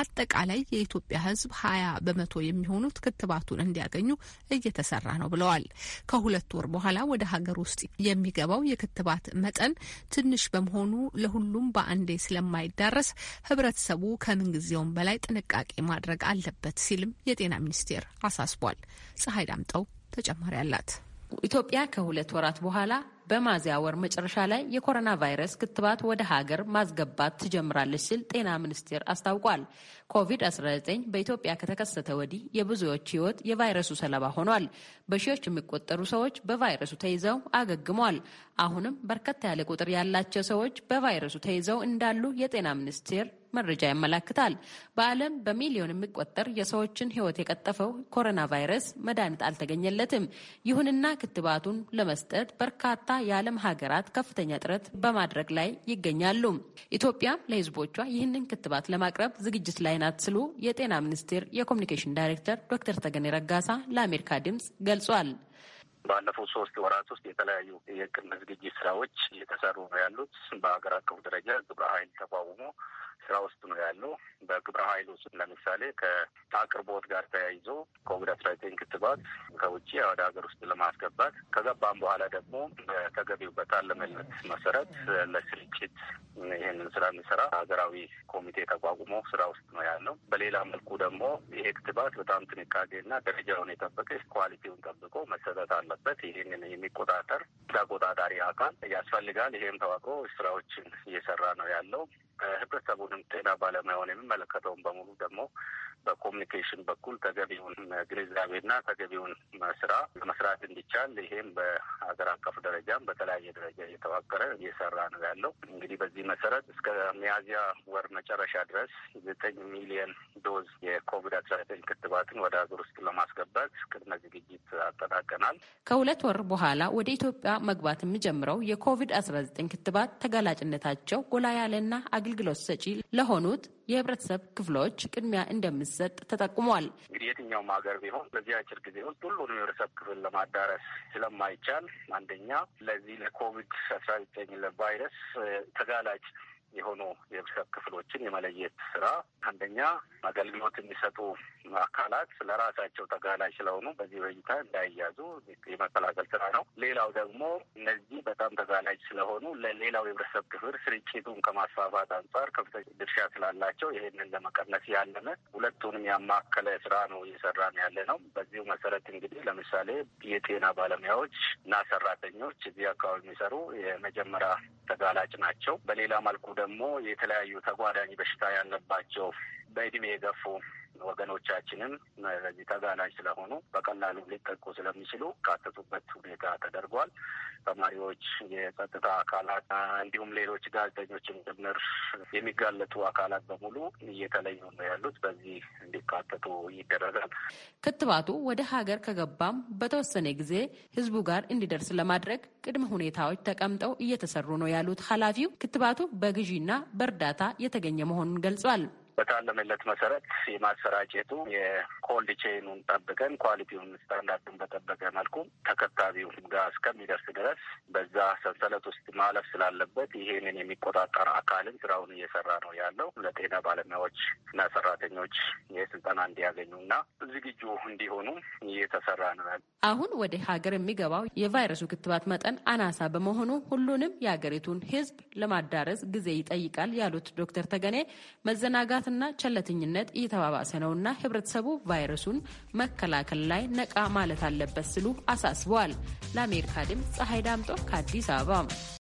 አጠቃላይ የኢትዮጵያ ሕዝብ ሀያ በመቶ የሚሆኑት ክትባቱን እንዲያገኙ እየተሰራ ነው ብለዋል። ከሁለት ወር በኋላ ወደ ሀገር ውስጥ የሚገባው የክትባት መጠን ትንሽ በመሆኑ ለሁሉም በአንዴ ስለማይዳረስ ሕብረተሰቡ ከምንጊዜውም በላይ ጥንቃቄ ማድረግ አለበት ሲልም የጤና ሚኒስቴር አሳስቧል። ፀሐይ ዳምጠው ተጨማሪ አላት። ኢትዮጵያ ከሁለት ወራት በኋላ በሚያዝያ ወር መጨረሻ ላይ የኮሮና ቫይረስ ክትባት ወደ ሀገር ማስገባት ትጀምራለች ሲል ጤና ሚኒስቴር አስታውቋል። ኮቪድ-19 በኢትዮጵያ ከተከሰተ ወዲህ የብዙዎች ሕይወት የቫይረሱ ሰለባ ሆኗል። በሺዎች የሚቆጠሩ ሰዎች በቫይረሱ ተይዘው አገግመዋል። አሁንም በርከት ያለ ቁጥር ያላቸው ሰዎች በቫይረሱ ተይዘው እንዳሉ የጤና ሚኒስቴር መረጃ ያመላክታል። በዓለም በሚሊዮን የሚቆጠር የሰዎችን ሕይወት የቀጠፈው ኮሮና ቫይረስ መድኃኒት አልተገኘለትም። ይሁንና ክትባቱን ለመስጠት በርካታ የዓለም ሀገራት ከፍተኛ ጥረት በማድረግ ላይ ይገኛሉ። ኢትዮጵያም ለሕዝቦቿ ይህንን ክትባት ለማቅረብ ዝግጅት ላይ ናት ሲሉ የጤና ሚኒስቴር የኮሚኒኬሽን ዳይሬክተር ዶክተር ተገኔ ረጋሳ ለአሜሪካ ድምጽ ገልጿል። ባለፉት ሶስት ወራት ውስጥ የተለያዩ የቅድመ ዝግጅት ስራዎች እየተሰሩ ነው ያሉት። በሀገር አቀፍ ደረጃ ግብረ ኃይል ተቋቁሞ ስራ ውስጥ ነው ያለው። በግብረ ኃይል ውስጥ ለምሳሌ ከአቅርቦት ጋር ተያይዞ ኮቪድ አስራ ዘጠኝ ክትባት ከውጭ ወደ ሀገር ውስጥ ለማስገባት ከገባም በኋላ ደግሞ በተገቢው በታለመለት መሰረት ለስርጭት ይህንን ስራ የሚሰራ ሀገራዊ ኮሚቴ ተቋቁሞ ስራ ውስጥ ነው ያለው። በሌላ መልኩ ደግሞ ይሄ ክትባት በጣም ጥንቃቄና ደረጃውን የጠበቀ ኳሊቲውን ጠብቆ መሰጠት አለበት። ይህንን የሚቆጣጠር ተቆጣጣሪ አካል ያስፈልጋል። ይሄም ተዋቅሮ ስራዎችን እየሰራ ነው ያለው። ህብረተሰቡንም ጤና ባለሙያውን የሚመለከተውን በሙሉ ደግሞ በኮሚኒኬሽን በኩል ተገቢውን ግንዛቤና ተገቢውን ስራ መስራት እንዲቻል ይሄም በሀገር አቀፍ ደረጃም በተለያየ ደረጃ እየተዋቀረ እየሰራ ነው ያለው። እንግዲህ በዚህ መሰረት እስከ ሚያዝያ ወር መጨረሻ ድረስ ዘጠኝ ሚሊየን ዶዝ የኮቪድ አስራ ዘጠኝ ክትባትን ወደ ሀገር ውስጥ ለማስገባት ቅድመ ዝግጅት አጠናቀናል። ከሁለት ወር በኋላ ወደ ኢትዮጵያ መግባት የሚጀምረው የኮቪድ አስራ ዘጠኝ ክትባት ተጋላጭነታቸው ጎላ ያለና አገልግሎት ሰጪ ለሆኑት የህብረተሰብ ክፍሎች ቅድሚያ እንደሚሰጥ ተጠቁሟል። እንግዲህ የትኛውም ሀገር ቢሆን በዚህ አጭር ጊዜ ውስጥ ሁሉንም የህብረተሰብ ክፍል ለማዳረስ ስለማይቻል አንደኛ ለዚህ ለኮቪድ አስራ ዘጠኝ ለቫይረስ ተጋላጭ የሆኑ የህብረተሰብ ክፍሎችን የመለየት ስራ አንደኛ አገልግሎት የሚሰጡ አካላት ለራሳቸው ተጋላጭ ስለሆኑ በዚህ በሽታ እንዳይያዙ የመከላከል ስራ ነው። ሌላው ደግሞ እነዚህ በጣም ተጋላጭ ስለሆኑ ለሌላው የህብረተሰብ ክፍል ስርጭቱን ከማስፋፋት አንጻር ከፍተኛ ድርሻ ስላላቸው ይህንን ለመቀነስ ያለመ ሁለቱንም ያማከለ ስራ ነው እየሰራን ያለ ነው። በዚሁ መሰረት እንግዲህ ለምሳሌ የጤና ባለሙያዎች እና ሰራተኞች እዚህ አካባቢ የሚሰሩ የመጀመሪያ ተጋላጭ ናቸው። በሌላ መልኩ ደግሞ የተለያዩ ተጓዳኝ በሽታ ያለባቸው በእድሜ የገፉ ወገኖቻችንም በዚህ ተጋላጭ ስለሆኑ በቀላሉ ሊጠቁ ስለሚችሉ ካተቱበት ሁኔታ ተደርጓል። ተማሪዎች፣ የጸጥታ አካላት እንዲሁም ሌሎች ጋዜጠኞችም ጭምር የሚጋለጡ አካላት በሙሉ እየተለዩ ነው ያሉት። በዚህ እንዲካተቱ ይደረጋል። ክትባቱ ወደ ሀገር ከገባም በተወሰነ ጊዜ ህዝቡ ጋር እንዲደርስ ለማድረግ ቅድመ ሁኔታዎች ተቀምጠው እየተሰሩ ነው ያሉት ኃላፊው ክትባቱ በግዢና በእርዳታ የተገኘ መሆኑን ገልጿል። በታለመለት መሰረት የማሰራጨቱ የ cold chain ኑን ጠብቀን quality ውን standard ኡን በጠበቀ መልኩ ተከታቢው ጋር እስከሚደርስ ድረስ በዛ ሰንሰለት ውስጥ ማለፍ ስላለበት ይሄንን የሚቆጣጠር አካልን ስራውን እየሰራ ነው ያለው። ለጤና ባለሙያዎች እና ሰራተኞች የስልጠና እንዲያገኙ እና ዝግጁ እንዲሆኑ እየተሰራ ነው ያለ። አሁን ወደ ሀገር የሚገባው የቫይረሱ ክትባት መጠን አናሳ በመሆኑ ሁሉንም የሀገሪቱን ሕዝብ ለማዳረስ ጊዜ ይጠይቃል ያሉት ዶክተር ተገኔ መዘናጋት ና ቸለተኝነት እየተባባሰ ነውና ህብረተሰቡ ቫይረሱን መከላከል ላይ ነቃ ማለት አለበት ሲሉ አሳስበዋል። ለአሜሪካ ድምፅ ፀሐይ ዳምጦ ከአዲስ አበባ